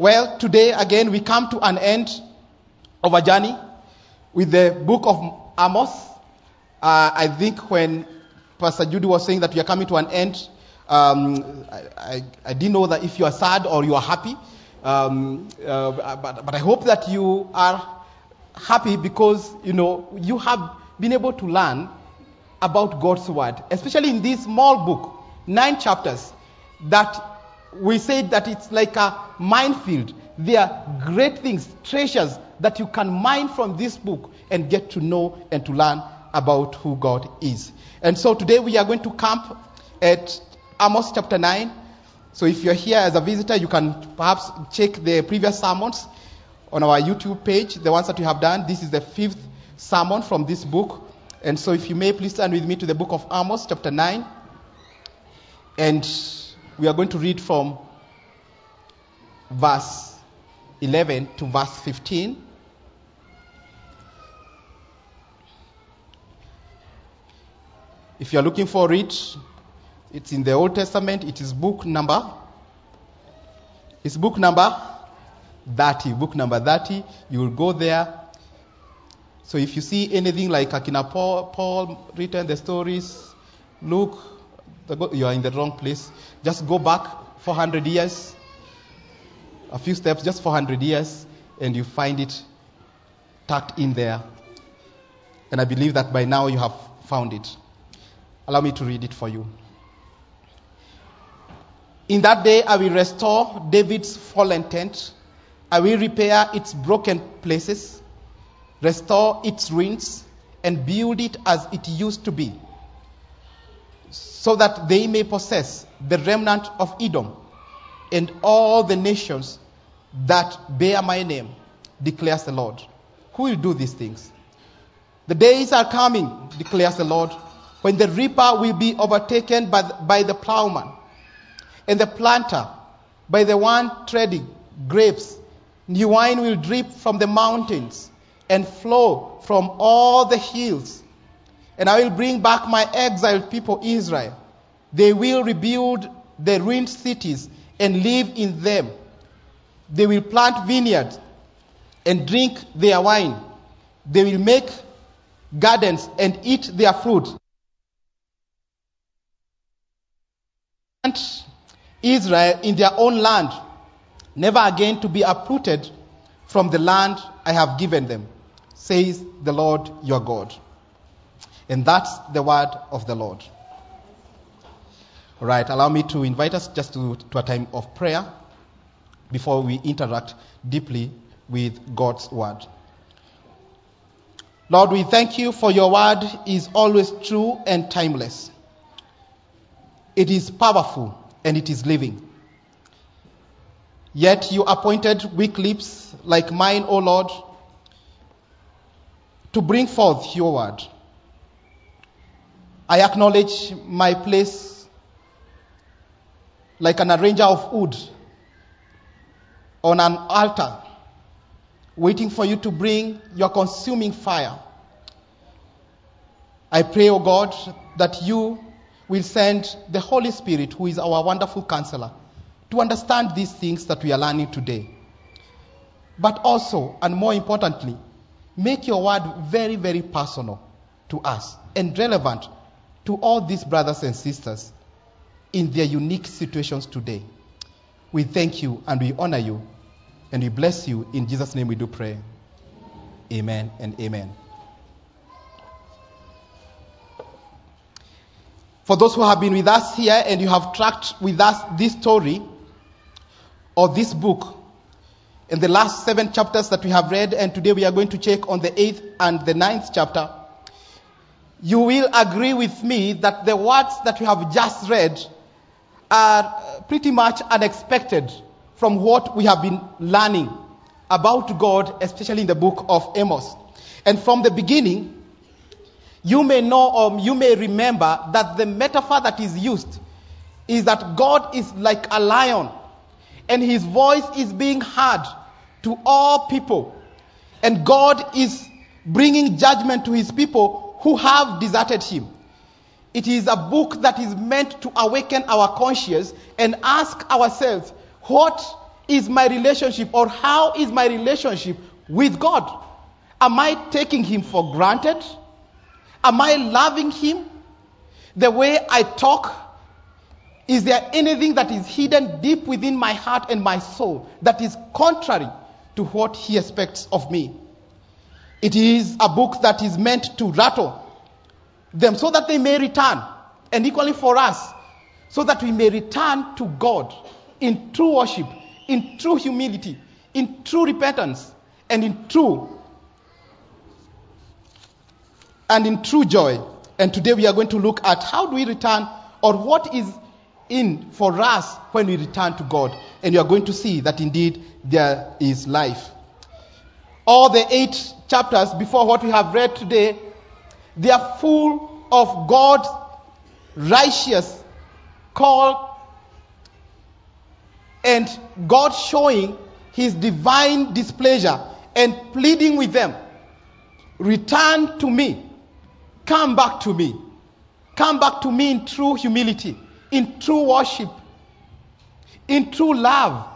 Well, today again we come to an end of a journey with the book of Amos. Uh, I think when Pastor Judy was saying that we are coming to an end, um, I, I, I, didn't know that if you are sad or you are happy. Um, uh, but, but I hope that you are happy because you know you have been able to learn about God's word, especially in this small book, nine chapters, that we say that it's like a minefield. There are great things, treasures that you can mine from this book and get to know and to learn about who God is. And so today we are going to camp at Amos chapter 9. So if you're here as a visitor, you can perhaps check the previous sermons on our YouTube page, the ones that we have done. This is the fifth sermon from this book. And so if you may please turn with me to the book of Amos chapter 9. And we are going to read from verse 11 to verse 15. If you are looking for it, it's in the Old Testament. It is book number. It's book number 30. Book number 30. You will go there. So if you see anything like Akina Paul, Paul written the stories, look, you are in the wrong place. Just go back 400 years, a few steps, just 400 years, and you find it tucked in there. And I believe that by now you have found it. Allow me to read it for you. In that day I will restore David's fallen tent. I will repair its broken places, restore its ruins, and build it as it used to be, so that they may possess the remnant of Edom and all the nations that bear my name, declares the Lord. Who will do these things? The days are coming, declares the Lord, when the reaper will be overtaken by the, by the plowman, and the planter by the one treading grapes. New wine will drip from the mountains and flow from all the hills. And I will bring back my exiled people, Israel. They will rebuild the ruined cities and live in them. They will plant vineyards and drink their wine. They will make gardens and eat their fruit. And Israel in their own land, never again to be uprooted from the land I have given them, says the Lord your God. And that's the word of the Lord. Right, allow me to invite us just to, to a time of prayer before we interact deeply with God's word. Lord, we thank you for your word is always true and timeless. It is powerful and it is living. Yet you appointed weak lips like mine, O Lord, to bring forth your word. I acknowledge my place like an arranger of wood on an altar, waiting for you to bring your consuming fire. I pray, O God, that you will send the Holy Spirit, who is our wonderful counselor, to understand these things that we are learning today. But also, and more importantly, make your word very, very personal to us and relevant to all these brothers and sisters in their unique situations today. We thank you and we honor you and we bless you. In Jesus' name we do pray. Amen and amen. For those who have been with us here and you have tracked with us this story or this book, in the last seven chapters that we have read, and today we are going to check on the eighth and the ninth chapter, you will agree with me that the words that we have just read are uh, pretty much unexpected from what we have been learning about God, especially in the book of Amos. And from the beginning, you may know or you may remember that the metaphor that is used is that God is like a lion and his voice is being heard to all people. And God is bringing judgment to his people who have deserted him. It is a book that is meant to awaken our conscience and ask ourselves, what is my relationship or how is my relationship with God? Am I taking Him for granted? Am I loving Him? The way I talk, is there anything that is hidden deep within my heart and my soul that is contrary to what He expects of me? It is a book that is meant to rattle them so that they may return, and equally for us, so that we may return to God in true worship, in true humility, in true repentance, and in true and in true joy. And today we are going to look at how do we return or what is in for us when we return to God. And you are going to see that indeed there is life. All the eight chapters before what we have read today, they are full of God's righteous call and God showing his divine displeasure and pleading with them, return to me. Come back to me. Come back to me in true humility, in true worship, in true love,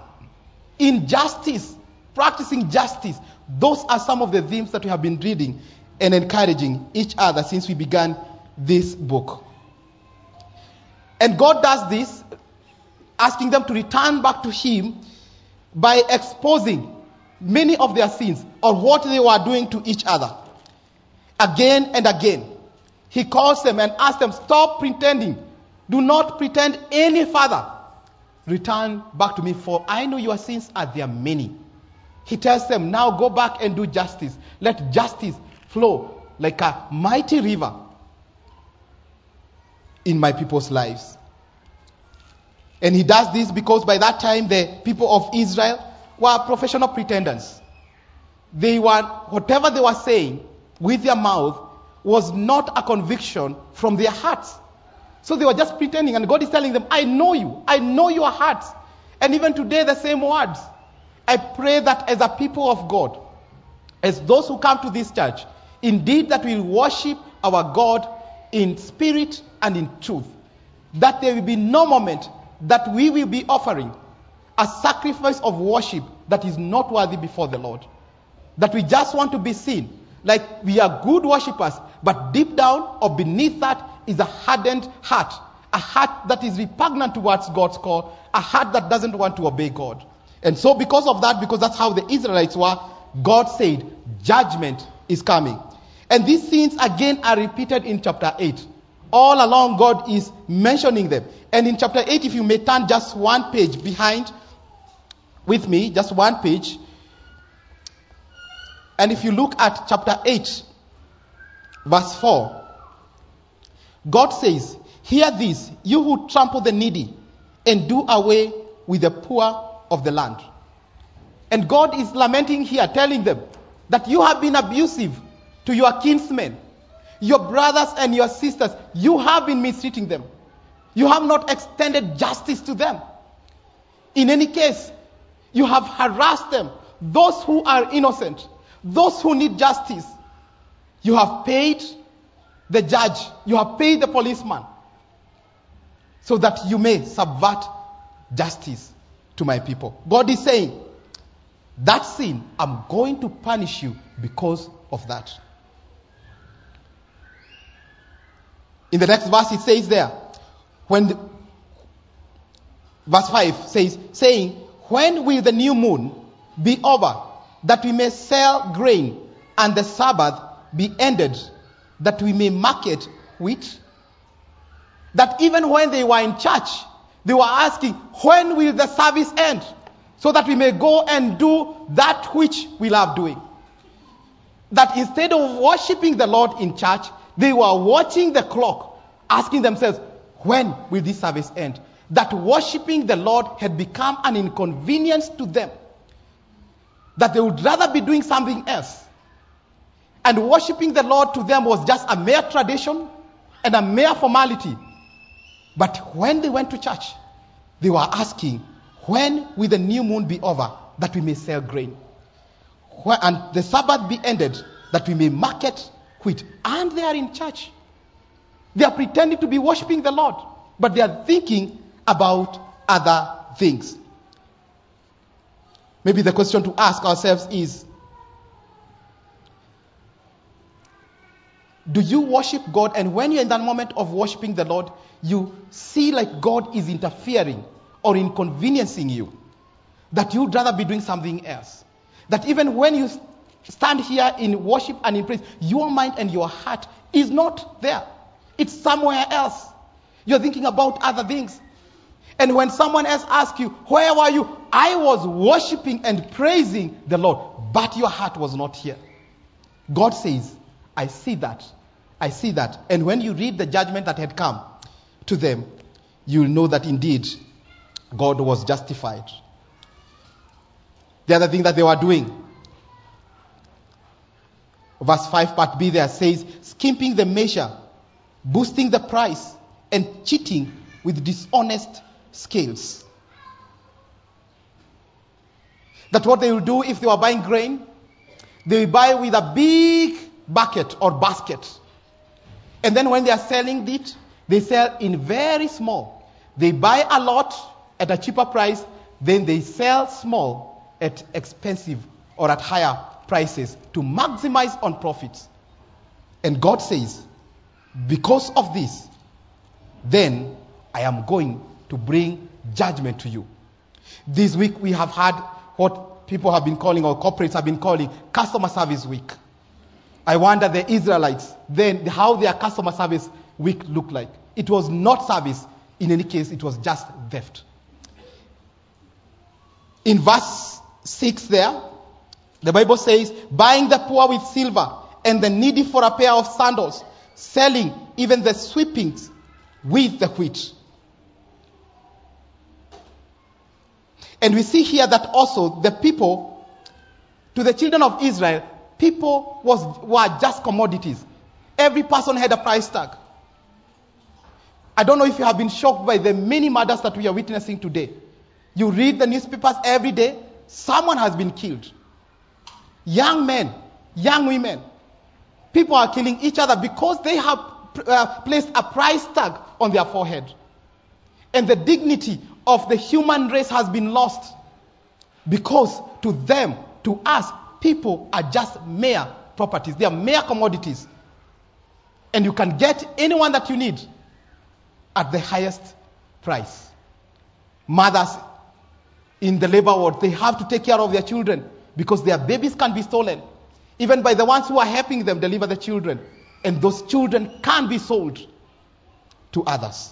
in justice, practicing justice. Those are some of the themes that we have been reading and encouraging each other since we began this book. And God does this, asking them to return back to Him by exposing many of their sins or what they were doing to each other. Again and again. He calls them and asks them, Stop pretending. Do not pretend any further. Return back to me, for I know your sins are there many. He tells them, Now go back and do justice. Let justice flow like a mighty river in my people's lives. And he does this because by that time the people of Israel were professional pretenders. They were, whatever they were saying with their mouth was not a conviction from their hearts. So they were just pretending, and God is telling them, I know you, I know your hearts. And even today, the same words. I pray that as a people of God, as those who come to this church, indeed that we worship our God in spirit and in truth. That there will be no moment that we will be offering a sacrifice of worship that is not worthy before the Lord. That we just want to be seen like we are good worshippers, but deep down or beneath that is a hardened heart, a heart that is repugnant towards God's call, a heart that doesn't want to obey God. And so, because of that, because that's how the Israelites were, God said, judgment is coming. And these scenes again are repeated in chapter 8. All along, God is mentioning them. And in chapter 8, if you may turn just one page behind with me, just one page. And if you look at chapter 8, verse 4, God says, Hear this, you who trample the needy and do away with the poor of the land. And God is lamenting here, telling them that you have been abusive to your kinsmen, your brothers and your sisters. You have been mistreating them. You have not extended justice to them. In any case, you have harassed them, those who are innocent, those who need justice. You have paid the judge, you have paid the policeman, so that you may subvert justice to my people. God is saying, that sin, I'm going to punish you because of that. In the next verse, it says there, when the, verse 5 says, saying, When will the new moon be over, that we may sell grain, and the Sabbath be ended, that we may market wheat? That even when they were in church, they were asking, When will the service end? So that we may go and do that which we love doing. That instead of worshiping the Lord in church, they were watching the clock, asking themselves, When will this service end? That worshiping the Lord had become an inconvenience to them. That they would rather be doing something else. And worshiping the Lord to them was just a mere tradition and a mere formality. But when they went to church, they were asking, when will the new moon be over that we may sell grain? And the Sabbath be ended that we may market wheat. And they are in church. They are pretending to be worshiping the Lord, but they are thinking about other things. Maybe the question to ask ourselves is Do you worship God? And when you're in that moment of worshiping the Lord, you see like God is interfering or inconveniencing you, that you'd rather be doing something else. That even when you stand here in worship and in praise, your mind and your heart is not there. It's somewhere else. You're thinking about other things. And when someone else asks you, Where were you? I was worshiping and praising the Lord, but your heart was not here. God says, I see that. I see that. And when you read the judgment that had come to them, you'll know that indeed God was justified. The other thing that they were doing, verse 5, part B there says, skimping the measure, boosting the price, and cheating with dishonest scales. That what they will do if they were buying grain, they will buy with a big bucket or basket. And then when they are selling it, they sell in very small. They buy a lot at a cheaper price, then they sell small at expensive or at higher prices to maximize on profits. And God says, because of this, then I am going to bring judgment to you. This week we have had what people have been calling, or corporates have been calling, customer service week. I wonder the Israelites, then how their customer service week looked like. It was not service. In any case, it was just theft. In verse 6 there, the Bible says, buying the poor with silver and the needy for a pair of sandals, selling even the sweepings with the wheat. And we see here that also the people, to the children of Israel, people was, were just commodities. Every person had a price tag. I don't know if you have been shocked by the many murders that we are witnessing today. You read the newspapers every day, someone has been killed. Young men, young women. People are killing each other because they have uh, placed a price tag on their forehead. And the dignity of the human race has been lost because to them, to us, people are just mere properties. They are mere commodities. And you can get anyone that you need at the highest price. Mothers in the labor world, they have to take care of their children because their babies can be stolen. Even by the ones who are helping them deliver the children. And those children can be sold to others.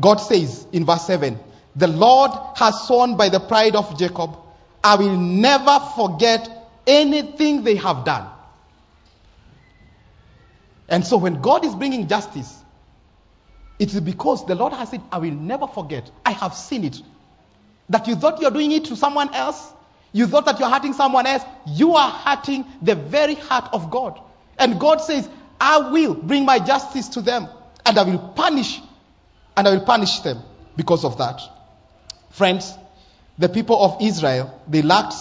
God says in verse 7 The Lord has sworn by the pride of Jacob, I will never forget anything they have done. And so when God is bringing justice, it is because the Lord has said, I will never forget. I have seen it. That you thought you're doing it to someone else, you thought that you're hurting someone else, you are hurting the very heart of God. And God says, I will bring my justice to them, and I will punish and I will punish them because of that. Friends, the people of Israel, they lacked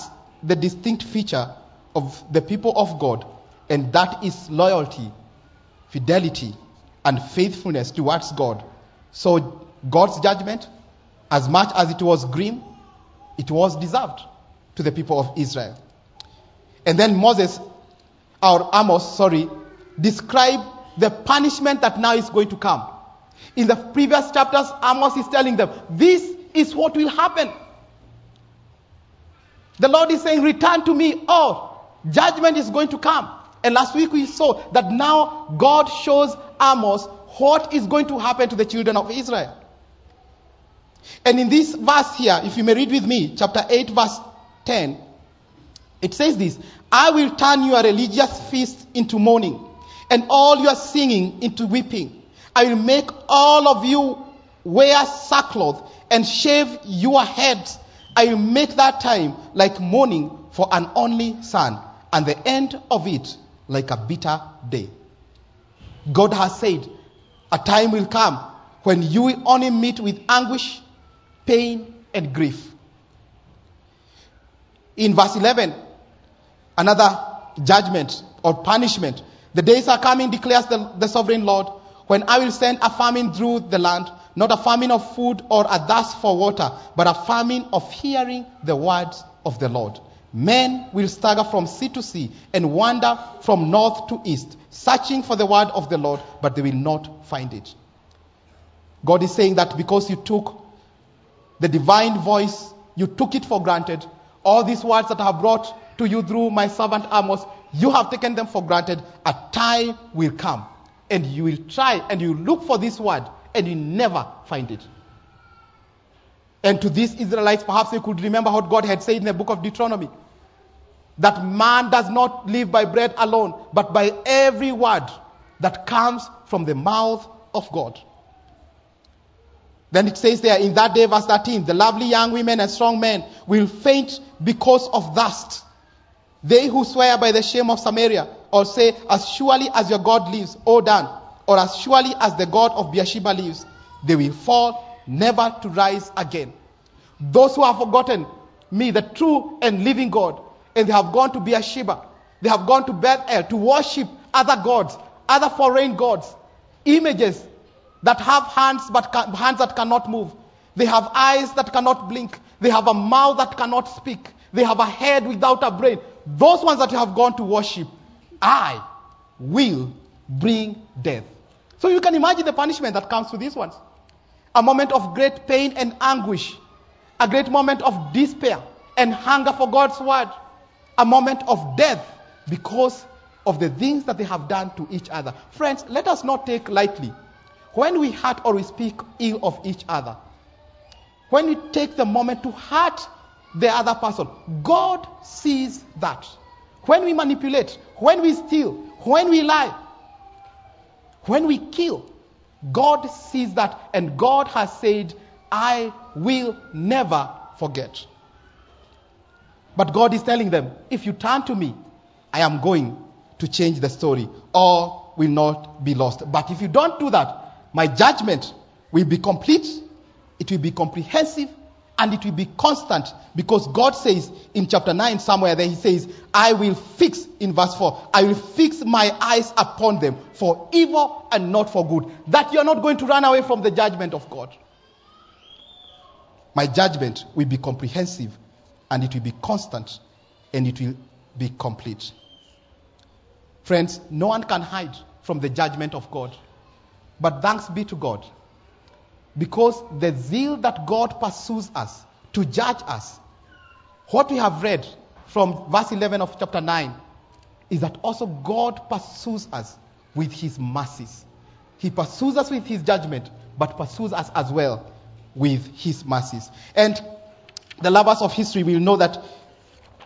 the distinct feature of the people of God, and that is loyalty, fidelity, and faithfulness towards God. So, God's judgment, as much as it was grim, it was deserved to the people of Israel. And then Moses, or Amos, sorry, described the punishment that now is going to come. In the previous chapters, Amos is telling them, This is what will happen. The Lord is saying, Return to me, or judgment is going to come. And last week we saw that now God shows Amos what is going to happen to the children of Israel. And in this verse here, if you may read with me, chapter 8, verse 10, it says this I will turn your religious feast into mourning, and all your singing into weeping. I will make all of you wear sackcloth and shave your heads. I make that time like mourning for an only son, and the end of it like a bitter day. God has said, a time will come when you will only meet with anguish, pain, and grief. In verse 11, another judgment or punishment. The days are coming, declares the, the sovereign Lord, when I will send a famine through the land, not a famine of food or a thirst for water, but a famine of hearing the words of the Lord. Men will stagger from sea to sea and wander from north to east, searching for the word of the Lord, but they will not find it. God is saying that because you took the divine voice, you took it for granted, all these words that I have brought to you through my servant Amos, you have taken them for granted. A time will come, and you will try and you look for this word, and you never find it. And to these Israelites, perhaps they could remember what God had said in the book of Deuteronomy that man does not live by bread alone, but by every word that comes from the mouth of God. Then it says there in that day, verse 13, the lovely young women and strong men will faint because of thirst. They who swear by the shame of Samaria, or say, As surely as your God lives, O Dan, or as surely as the God of Beersheba lives, they will fall, never to rise again. Those who have forgotten me, the true and living God, and they have gone to Beersheba, they have gone to Bethel to worship other gods, other foreign gods, images that have hands but can, hands that cannot move. They have eyes that cannot blink. They have a mouth that cannot speak. They have a head without a brain. Those ones that you have gone to worship, I will bring death. So you can imagine the punishment that comes to these ones. A moment of great pain and anguish. A great moment of despair and hunger for God's word. A moment of death because of the things that they have done to each other. Friends, let us not take lightly when we hurt or we speak ill of each other. When we take the moment to hurt the other person, God sees that. When we manipulate, when we steal, when we lie, when we kill, God sees that, and God has said, I will never forget. But God is telling them, if you turn to me, I am going to change the story. All will not be lost. But if you don't do that, my judgment will be complete, it will be comprehensive, and it will be constant because God says in chapter 9 somewhere there he says, I will fix, in verse 4, I will fix my eyes upon them for evil and not for good. That you're not going to run away from the judgment of God. My judgment will be comprehensive and it will be constant and it will be complete. Friends, no one can hide from the judgment of God. But thanks be to God. Because the zeal that God pursues us to judge us, what we have read from verse 11 of chapter 9 is that also God pursues us with his mercies. He pursues us with his judgment, but pursues us as well with his mercies. And the lovers of history will know that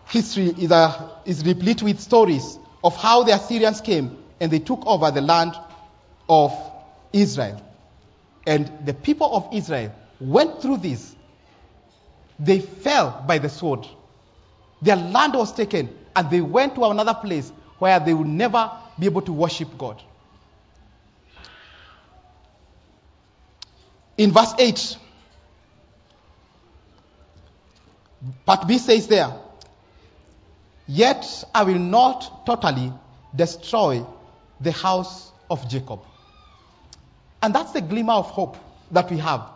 history is, a, is replete with stories of how the Assyrians came and they took over the land of Israel. And the people of Israel went through this. They fell by the sword. Their land was taken, and they went to another place where they would never be able to worship God. In verse 8, part B says there, Yet I will not totally destroy the house of Jacob. And that's the glimmer of hope that we have.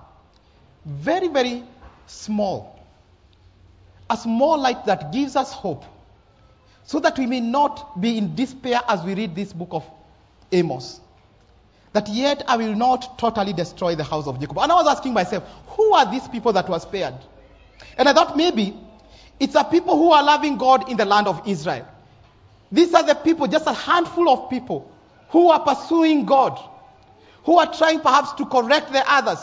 Very, very small. A small light that gives us hope. So that we may not be in despair as we read this book of Amos. That yet I will not totally destroy the house of Jacob. And I was asking myself, who are these people that were spared? And I thought maybe it's a people who are loving God in the land of Israel. These are the people, just a handful of people, who are pursuing God who are trying perhaps to correct the others.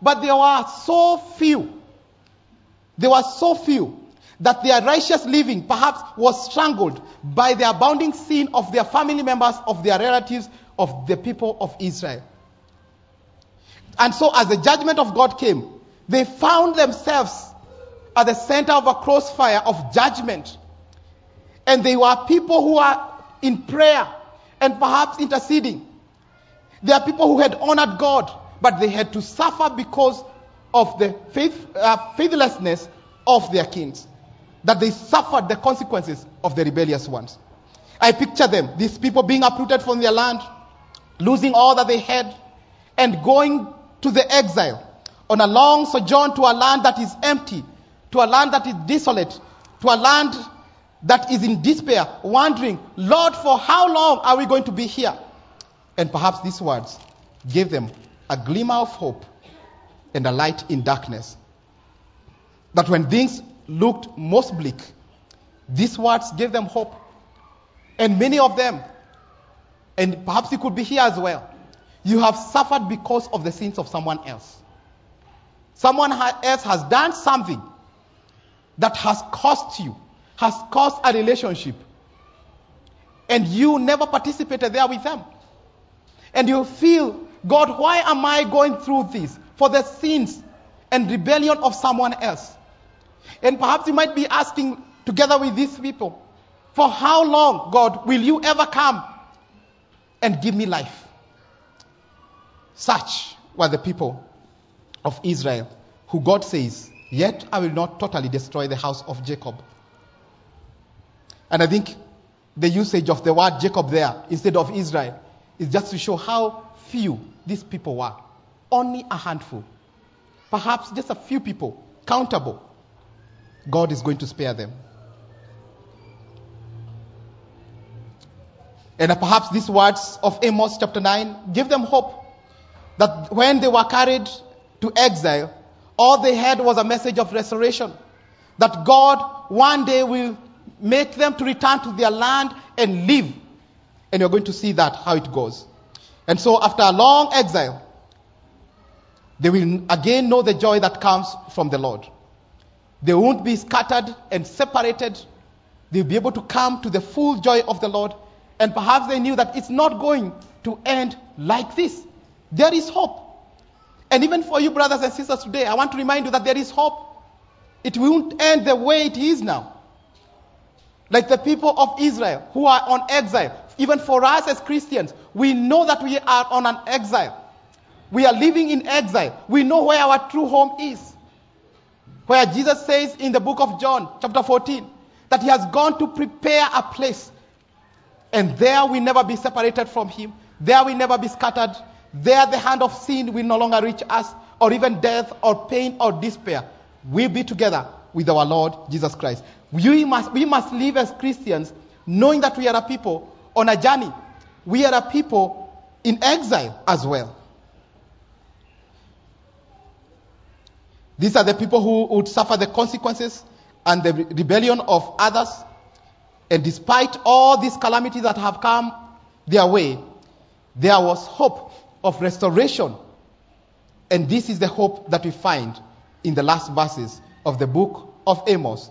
But there were so few. There were so few that their righteous living perhaps was strangled by the abounding sin of their family members, of their relatives, of the people of Israel. And so, as the judgment of God came, they found themselves at the center of a crossfire of judgment. And they were people who are in prayer and perhaps interceding. There are people who had honored God, but they had to suffer because of the faith, uh, faithlessness of their kings. That they suffered the consequences of the rebellious ones. I picture them, these people being uprooted from their land, losing all that they had, and going to the exile, on a long sojourn to a land that is empty, to a land that is desolate, to a land that is in despair, wondering, Lord, for how long are we going to be here? And perhaps these words gave them a glimmer of hope and a light in darkness. That when things looked most bleak, these words gave them hope. And many of them, and perhaps you could be here as well, you have suffered because of the sins of someone else. Someone else has done something that has cost you, has caused a relationship, and you never participated there with them. And you feel, God, why am I going through this? For the sins and rebellion of someone else. And perhaps you might be asking, together with these people, for how long, God, will you ever come and give me life? Such were the people of Israel, who God says, Yet I will not totally destroy the house of Jacob. And I think the usage of the word Jacob there instead of Israel is just to show how few these people were. Only a handful. Perhaps just a few people, countable. God is going to spare them. And perhaps these words of Amos chapter 9 give them hope that when they were carried to exile, all they had was a message of restoration. That God one day will make them to return to their land and live. And you're going to see that, how it goes. And so after a long exile, they will again know the joy that comes from the Lord. They won't be scattered and separated. They'll be able to come to the full joy of the Lord. And perhaps they knew that it's not going to end like this. There is hope. And even for you, brothers and sisters, today, I want to remind you that there is hope. It won't end the way it is now. Like the people of Israel who are on exile. Even for us as Christians, we know that we are on an exile. We are living in exile. We know where our true home is. Where Jesus says in the book of John, chapter 14, that he has gone to prepare a place. And there we never be separated from him. There we never be scattered. There the hand of sin will no longer reach us, or even death, or pain, or despair. We'll be together with our Lord Jesus Christ. We must, we must live as Christians knowing that we are a people on a journey. We are a people in exile as well. These are the people who would suffer the consequences and the rebellion of others. And despite all these calamities that have come their way, there was hope of restoration. And this is the hope that we find in the last verses of the book of Amos.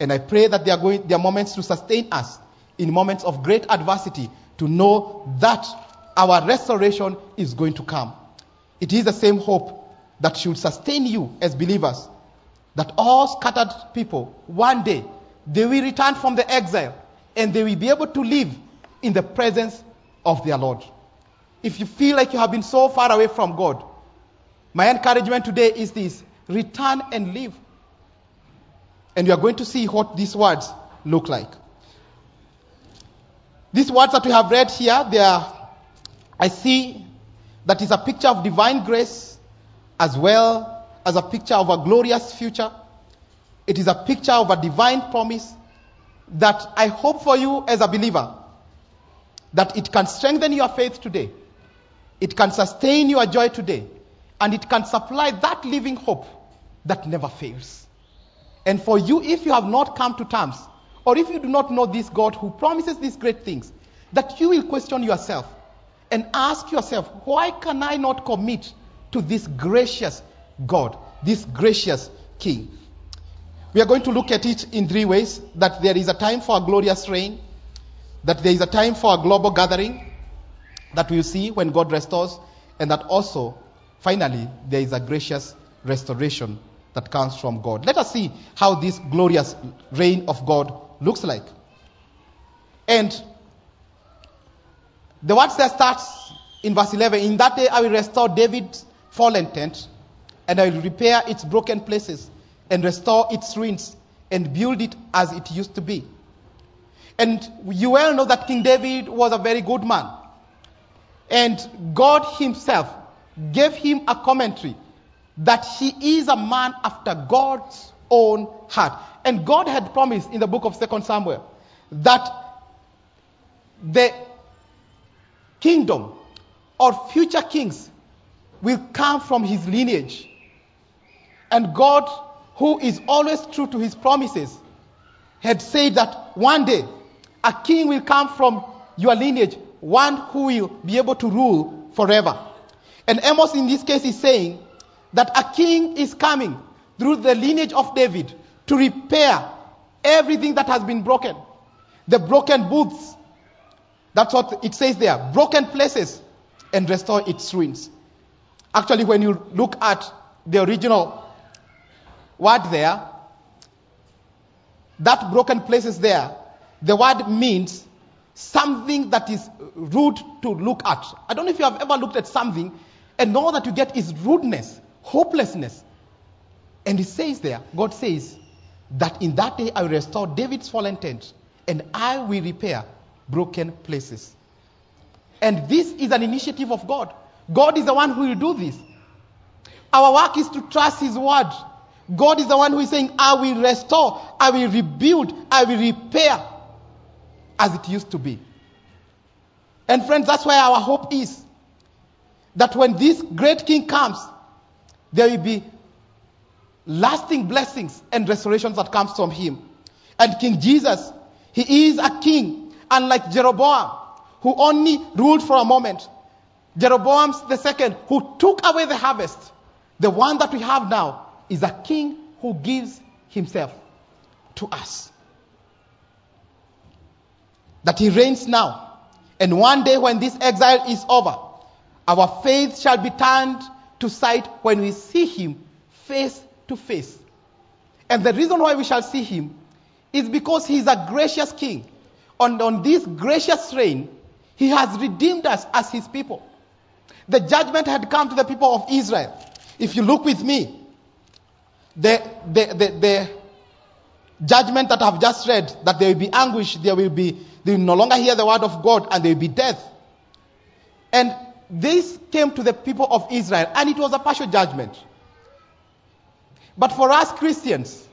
And I pray that they are going, there are moments to sustain us in moments of great adversity to know that our restoration is going to come. It is the same hope that should sustain you as believers. That all scattered people, one day, they will return from the exile and they will be able to live in the presence of their Lord. If you feel like you have been so far away from God, my encouragement today is this return and live. And you are going to see what these words look like. These words that we have read here, they are, I see that is a picture of divine grace as well as a picture of a glorious future. It is a picture of a divine promise that I hope for you as a believer that it can strengthen your faith today. It can sustain your joy today. And it can supply that living hope that never fails. And for you, if you have not come to terms, or if you do not know this God who promises these great things, that you will question yourself and ask yourself, why can I not commit to this gracious God, this gracious King? We are going to look at it in three ways that there is a time for a glorious reign, that there is a time for a global gathering that we'll see when God restores, and that also, finally, there is a gracious restoration that comes from God. Let us see how this glorious reign of God looks like. And the words that starts in verse 11 In that day I will restore David's fallen tent, and I will repair its broken places, and restore its ruins, and build it as it used to be. And you well know that King David was a very good man. And God Himself gave him a commentary that he is a man after God's own heart. And God had promised in the book of Second Samuel that the kingdom or future kings will come from his lineage. And God, who is always true to his promises, had said that one day a king will come from your lineage, one who will be able to rule forever. And Amos, in this case, is saying that a king is coming through the lineage of David to repair everything that has been broken. The broken booths. That's what it says there. Broken places and restore its ruins. Actually, when you look at the original word there, that broken places there, the word means something that is rude to look at. I don't know if you have ever looked at something and all that you get is rudeness, hopelessness. And it says there, God says, that in that day I will restore David's fallen tent and I will repair broken places. And this is an initiative of God. God is the one who will do this. Our work is to trust His word. God is the one who is saying, I will restore, I will rebuild, I will repair as it used to be. And friends, that's why our hope is that when this great king comes, there will be lasting blessings and restorations that comes from him. And King Jesus, he is a king, unlike Jeroboam, who only ruled for a moment. Jeroboam the second, who took away the harvest. The one that we have now is a king who gives himself to us. That he reigns now. And one day when this exile is over, our faith shall be turned to sight when we see him face to face. And the reason why we shall see him is because he is a gracious king. And on this gracious reign, he has redeemed us as his people. The judgment had come to the people of Israel. If you look with me, the, the, the, the judgment that I've just read, that there will be anguish, there will be, they will no longer hear the word of God, and there will be death. And this came to the people of Israel, and it was a partial judgment. But for us Christians,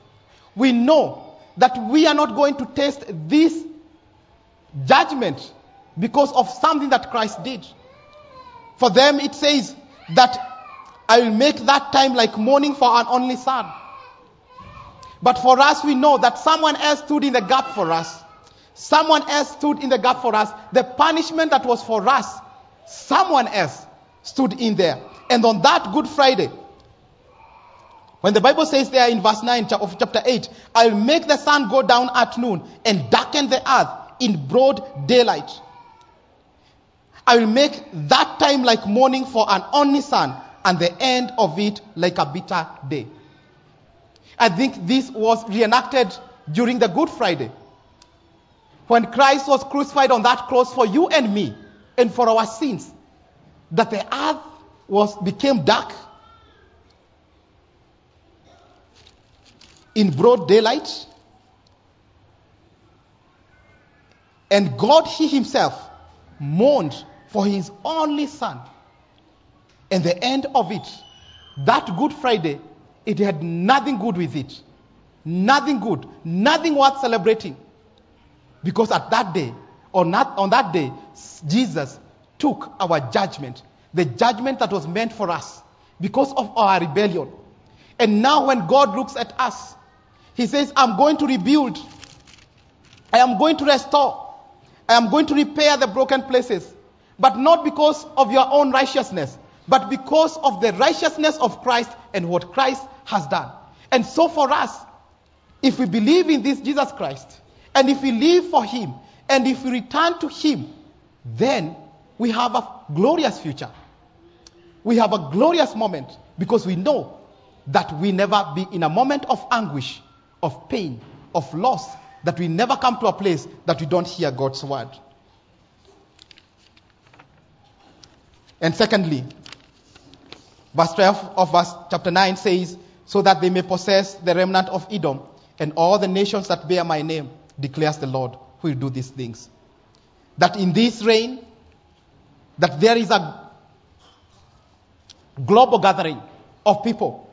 we know that we are not going to taste this judgment because of something that Christ did. For them, it says that I will make that time like mourning for an only son. But for us, we know that someone else stood in the gap for us. Someone else stood in the gap for us. The punishment that was for us, someone else stood in there. And on that Good Friday, when the Bible says there in verse 9 of chapter 8, I'll make the sun go down at noon and darken the earth in broad daylight. I will make that time like mourning for an only son and the end of it like a bitter day. I think this was reenacted during the Good Friday. When Christ was crucified on that cross for you and me and for our sins, that the earth was became dark in broad daylight. And God, He Himself, mourned for His only Son. And the end of it, that Good Friday, it had nothing good with it. Nothing good. Nothing worth celebrating. Because at that day, or not on that day, Jesus took our judgment. The judgment that was meant for us because of our rebellion. And now when God looks at us, he says, I'm going to rebuild. I am going to restore. I am going to repair the broken places. But not because of your own righteousness, but because of the righteousness of Christ and what Christ has done. And so for us, if we believe in this Jesus Christ, and if we live for Him, and if we return to Him, then we have a glorious future. We have a glorious moment because we know that we never be in a moment of anguish of pain, of loss, that we never come to a place that we don't hear God's word. And secondly, verse 12 of verse chapter 9 says, So that they may possess the remnant of Edom and all the nations that bear my name, declares the Lord, who will do these things. That in this reign, that there is a global gathering of people.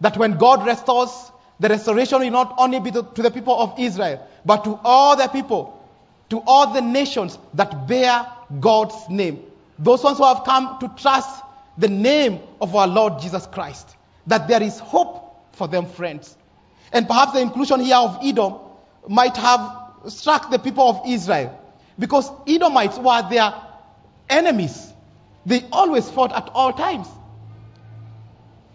That when God restores, the restoration will not only be to, to the people of Israel, but to all the people, to all the nations that bear God's name. Those ones who have come to trust the name of our Lord Jesus Christ. That there is hope for them, friends. And perhaps the inclusion here of Edom might have struck the people of Israel because Edomites were their enemies. They always fought at all times.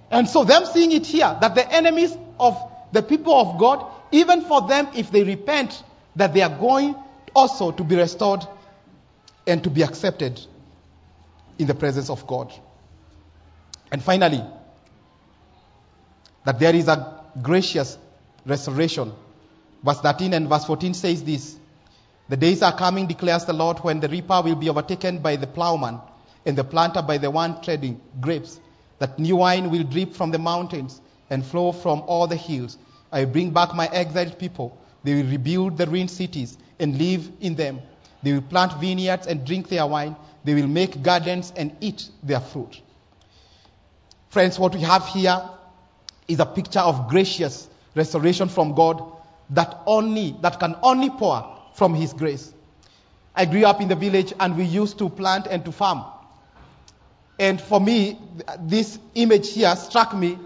And so, them seeing it here, that the enemies of the people of God, even for them, if they repent, that they are going also to be restored and to be accepted in the presence of God. And finally, that there is a gracious restoration. Verse 13 and verse 14 says this The days are coming, declares the Lord, when the reaper will be overtaken by the plowman and the planter by the one treading grapes. That new wine will drip from the mountains and flow from all the hills. I bring back my exiled people. They will rebuild the ruined cities and live in them. They will plant vineyards and drink their wine. They will make gardens and eat their fruit. Friends, what we have here is a picture of gracious restoration from God that only that can only pour from his grace. I grew up in the village and we used to plant and to farm. And for me, this image here struck me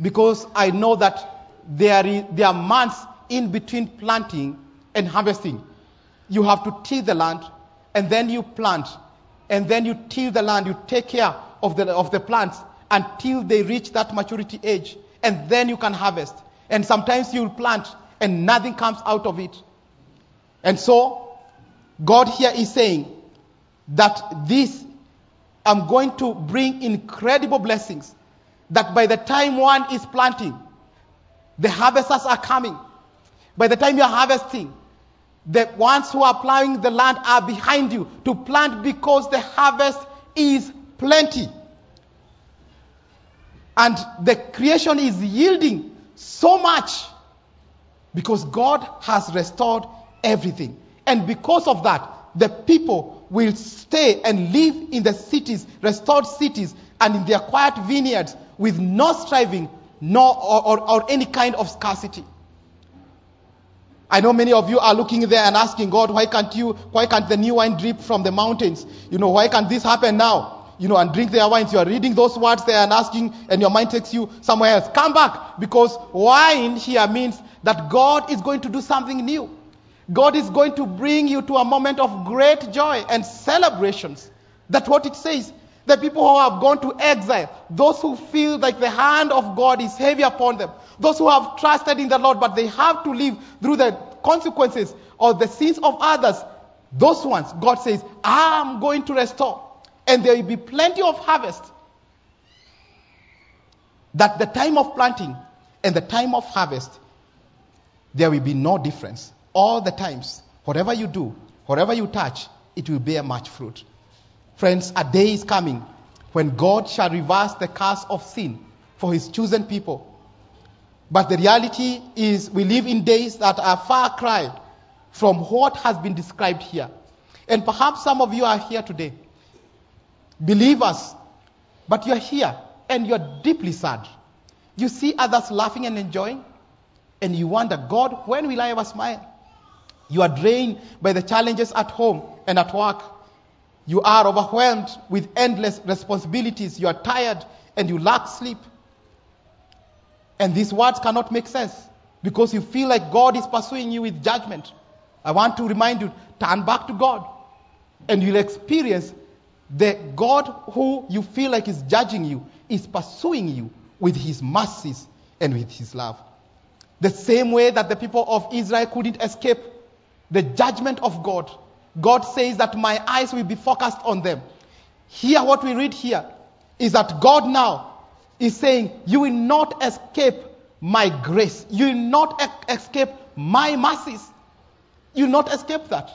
because I know that there, is, there are months in between planting and harvesting. You have to till the land and then you plant and then you till the land. You take care of the, of the plants until they reach that maturity age and then you can harvest. And sometimes you'll plant and nothing comes out of it. And so, God here is saying that this, I'm going to bring incredible blessings. That by the time one is planting, the harvesters are coming. By the time you're harvesting, the ones who are plowing the land are behind you to plant because the harvest is plenty. And the creation is yielding so much because God has restored everything. And because of that, the people will stay and live in the cities, restored cities, and in their quiet vineyards with no striving, no or, or, or any kind of scarcity. I know many of you are looking there and asking God, why can't you, why can't the new wine drip from the mountains? You know, why can't this happen now? You know, and drink their wines. You are reading those words there and asking, and your mind takes you somewhere else. Come back, because wine here means that God is going to do something new. God is going to bring you to a moment of great joy and celebrations. That's what it says. The people who have gone to exile, those who feel like the hand of God is heavy upon them, those who have trusted in the Lord, but they have to live through the consequences or the sins of others, those ones, God says, I'm going to restore. And there will be plenty of harvest. That the time of planting and the time of harvest, there will be no difference. All the times, whatever you do, whatever you touch, it will bear much fruit. Friends, a day is coming when God shall reverse the curse of sin for his chosen people. But the reality is, we live in days that are far cry from what has been described here. And perhaps some of you are here today, believers, but you're here and you're deeply sad. You see others laughing and enjoying, and you wonder, God, when will I ever smile? You are drained by the challenges at home and at work. You are overwhelmed with endless responsibilities. You are tired and you lack sleep. And these words cannot make sense because you feel like God is pursuing you with judgment. I want to remind you turn back to God and you'll experience the God who you feel like is judging you is pursuing you with his mercies and with his love. The same way that the people of Israel couldn't escape the judgment of God. God says that my eyes will be focused on them. Here, what we read here is that God now is saying, You will not escape my grace. You will not e- escape my mercies. You will not escape that.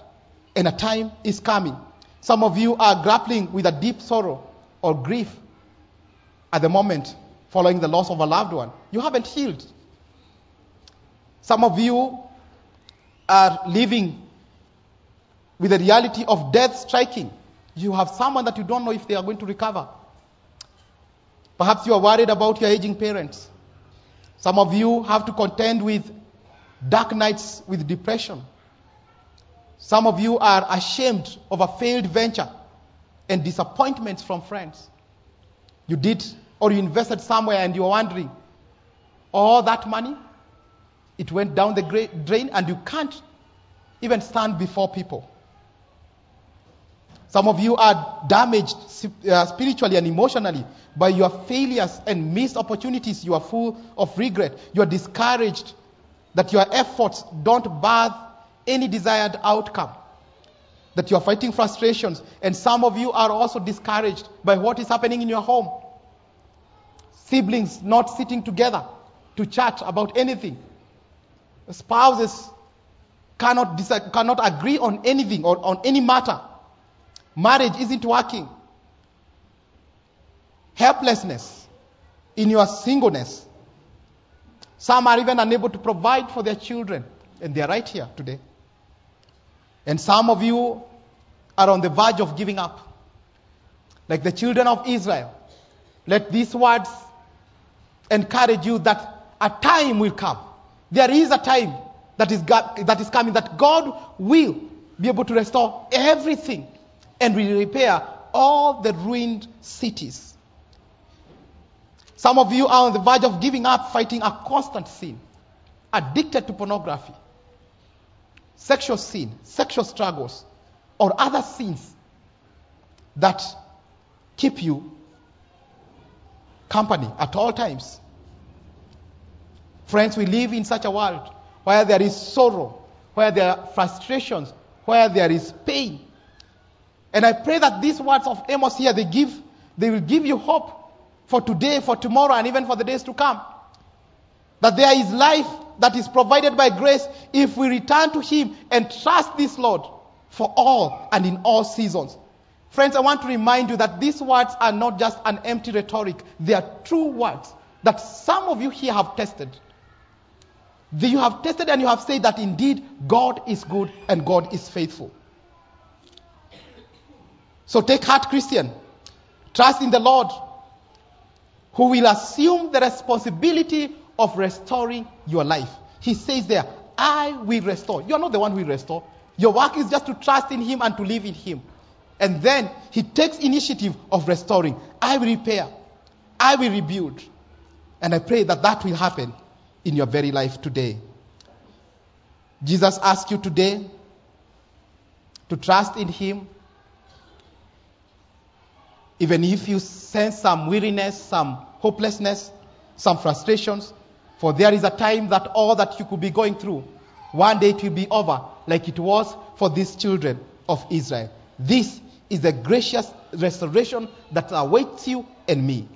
And a time is coming. Some of you are grappling with a deep sorrow or grief at the moment following the loss of a loved one. You haven't healed. Some of you are living with the reality of death striking. You have someone that you don't know if they are going to recover. Perhaps you are worried about your aging parents. Some of you have to contend with dark nights with depression. Some of you are ashamed of a failed venture and disappointments from friends. You did or you invested somewhere and you're wondering, all that money, it went down the drain and you can't even stand before people. Some of you are damaged uh, spiritually and emotionally by your failures and missed opportunities. You are full of regret. You are discouraged that your efforts don't birth any desired outcome. That you are fighting frustrations. And some of you are also discouraged by what is happening in your home. Siblings not sitting together to chat about anything. Spouses cannot, cannot agree on anything or on any matter. Marriage isn't working. Helplessness in your singleness. Some are even unable to provide for their children, and they are right here today. And some of you are on the verge of giving up. Like the children of Israel. Let these words encourage you that a time will come. There is a time that is, that is coming that God will be able to restore everything and will repair all the ruined cities. Some of you are on the verge of giving up fighting a constant sin, addicted to pornography, sexual sin, sexual struggles, or other sins that keep you company at all times. Friends, we live in such a world where there is sorrow, where there are frustrations, where there is pain. And I pray that these words of Amos here, they give, they will give you hope for today, for tomorrow, and even for the days to come. That there is life that is provided by grace if we return to Him and trust this Lord for all and in all seasons. Friends, I want to remind you that these words are not just an empty rhetoric. They are true words that some of you here have tested. You have tested and you have said that indeed God is good and God is faithful. So take heart, Christian. Trust in the Lord, who will assume the responsibility of restoring your life. He says there, I will restore. You're not the one who will restore. Your work is just to trust in Him and to live in Him. And then He takes initiative of restoring. I will repair. I will rebuild. And I pray that that will happen in your very life today. Jesus asks you today to trust in Him. Even if you sense some weariness, some hopelessness, some frustrations, for there is a time that all that you could be going through, one day it will be over, like it was for these children of Israel. This is the gracious restoration that awaits you and me.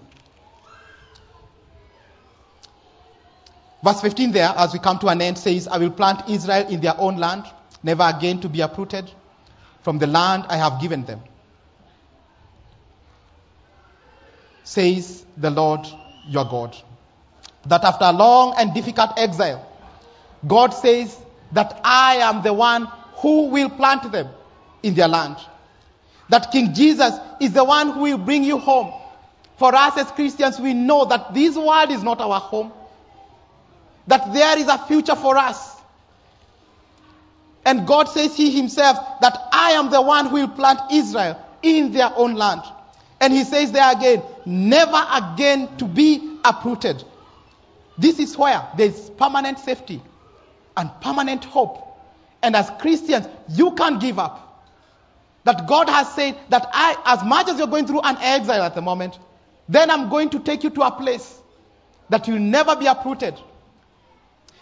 Verse 15 there, as we come to an end, says, I will plant Israel in their own land, never again to be uprooted from the land I have given them. Says the Lord your God. That after a long and difficult exile, God says that I am the one who will plant them in their land. That King Jesus is the one who will bring you home. For us as Christians, we know that this world is not our home that there is a future for us. And God says He Himself that I am the one who will plant Israel in their own land. And He says there again, never again to be uprooted. This is where there is permanent safety and permanent hope. And as Christians, you can't give up. That God has said that I, as much as you're going through an exile at the moment, then I'm going to take you to a place that you'll never be uprooted.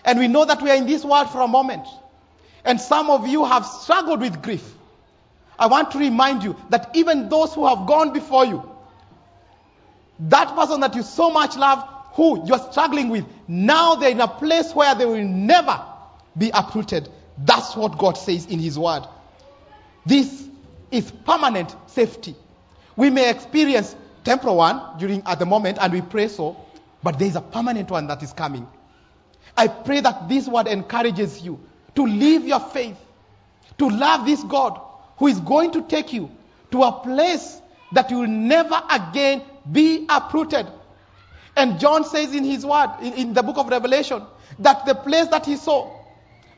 And we know that we are in this world for a moment. And some of you have struggled with grief. I want to remind you that even those who have gone before you, that person that you so much love, who you're struggling with, now they're in a place where they will never be uprooted. That's what God says in His Word. This is permanent safety. We may experience temporal one during at the moment, and we pray so, but there is a permanent one that is coming. I pray that this word encourages you to live your faith, to love this God who is going to take you to a place that you will never again be uprooted And John says in his word, in, in the book of Revelation, that the place that he saw,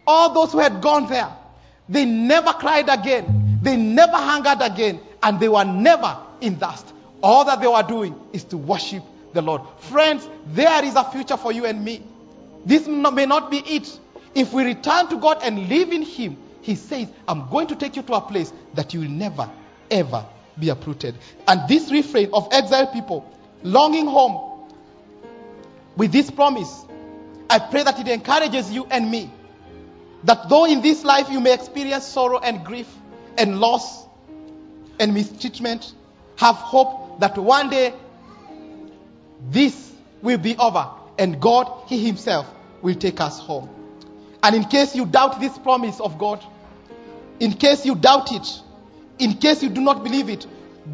all those who had gone there, they never cried again, they never hungered again, and they were never in dust. All that they were doing is to worship the Lord. Friends, there is a future for you and me. This may not be it. If we return to God and live in Him, He says, I'm going to take you to a place that you will never, ever be uprooted. And this refrain of exiled people longing home with this promise, I pray that it encourages you and me. That though in this life you may experience sorrow and grief and loss and mistreatment, have hope that one day this will be over and God, He Himself, will take us home. And in case you doubt this promise of God, in case you doubt it, in case you do not believe it,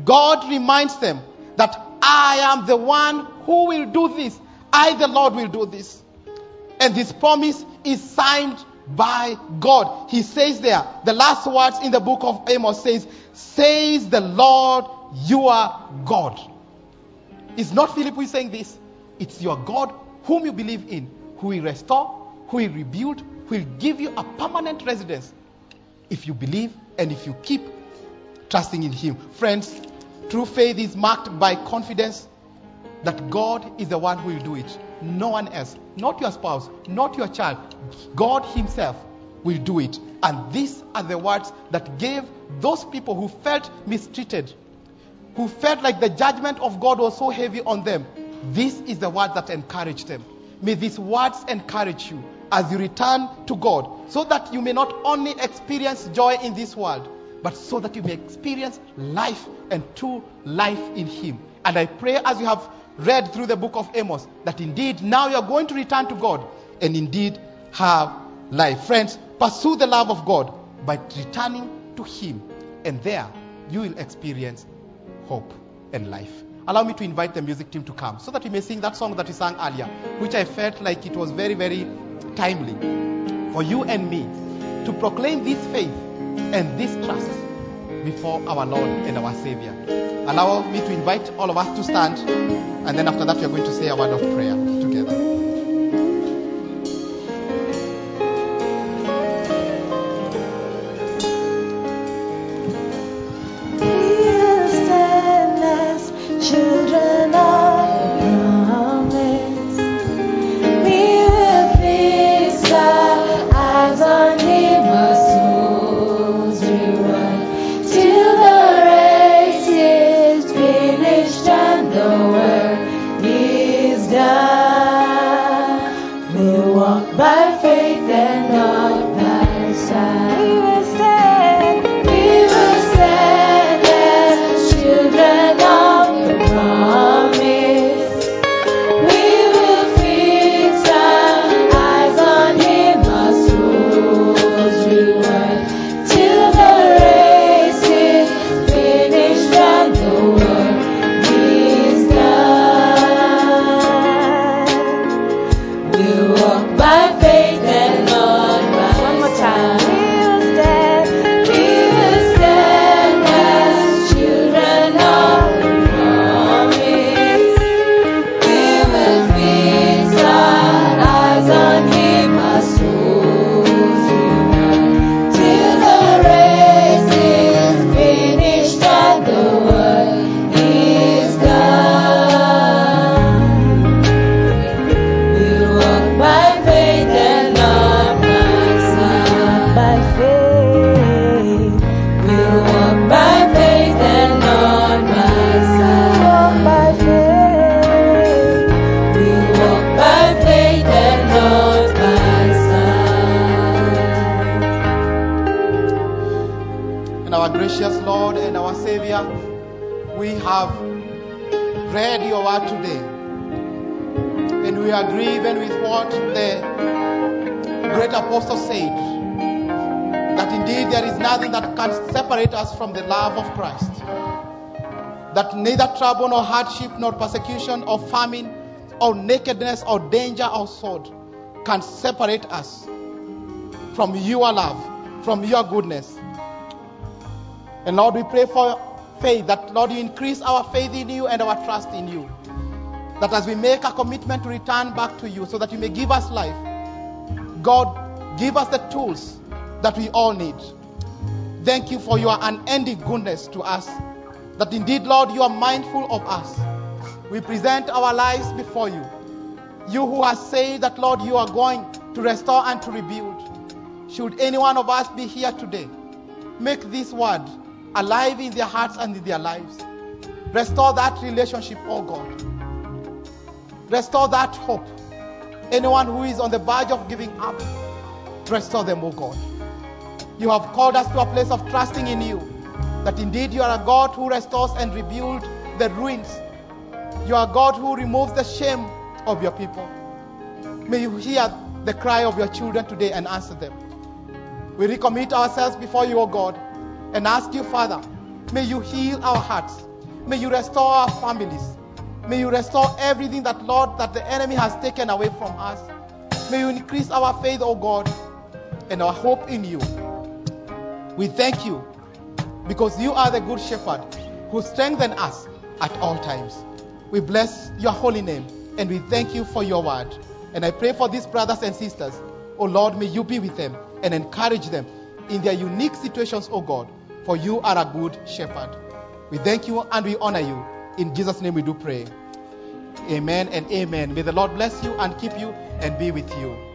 God reminds them that I am the one who will do this. I, the Lord, will do this. And this promise is signed by God. He says there, the last words in the book of Amos says, says the Lord, you are God. It's not Philip who is saying this. It's your God whom you believe in, who will restore, who will rebuild, will give you a permanent residence if you believe and if you keep trusting in Him. Friends, true faith is marked by confidence that God is the one who will do it. No one else. Not your spouse, not your child. God Himself will do it. And these are the words that gave those people who felt mistreated, who felt like the judgment of God was so heavy on them. This is the word that encouraged them. May these words encourage you as you return to God, so that you may not only experience joy in this world, but so that you may experience life and true life in Him. And I pray as you have read through the book of Amos that indeed now you are going to return to God and indeed have life. Friends, pursue the love of God by returning to Him, and there you will experience hope and life. Allow me to invite the music team to come so that we may sing that song that we sang earlier, which I felt like it was very, very timely for you and me to proclaim this faith and this trust before our Lord and our Savior. Allow me to invite all of us to stand, and then after that, we are going to say a word of prayer together. Neither trouble nor hardship nor persecution or famine or nakedness or danger or sword can separate us from your love, from your goodness. And Lord, we pray for faith that, Lord, you increase our faith in you and our trust in you. That as we make a commitment to return back to you so that you may give us life, God, give us the tools that we all need. Thank you for your unending goodness to us. That indeed, Lord, you are mindful of us. We present our lives before you. You who have said that, Lord, you are going to restore and to rebuild. Should any one of us be here today, make this word alive in their hearts and in their lives. Restore that relationship, oh God. Restore that hope. Anyone who is on the verge of giving up, restore them, oh God. You have called us to a place of trusting in you, that indeed you are a God who restores and rebuilds the ruins. You are God who removes the shame of your people. May you hear the cry of your children today and answer them. We recommit ourselves before you, O God, and ask you, Father, may you heal our hearts. May you restore our families. May you restore everything that, Lord, that the enemy has taken away from us. May you increase our faith, O God, and our hope in you. We thank you because you are the good shepherd who strengthens us at all times. We bless your holy name and we thank you for your word. And I pray for these brothers and sisters. Oh Lord, may you be with them and encourage them in their unique situations, oh God, for you are a good shepherd. We thank you and we honor you. In Jesus' name we do pray. Amen and amen. May the Lord bless you and keep you and be with you.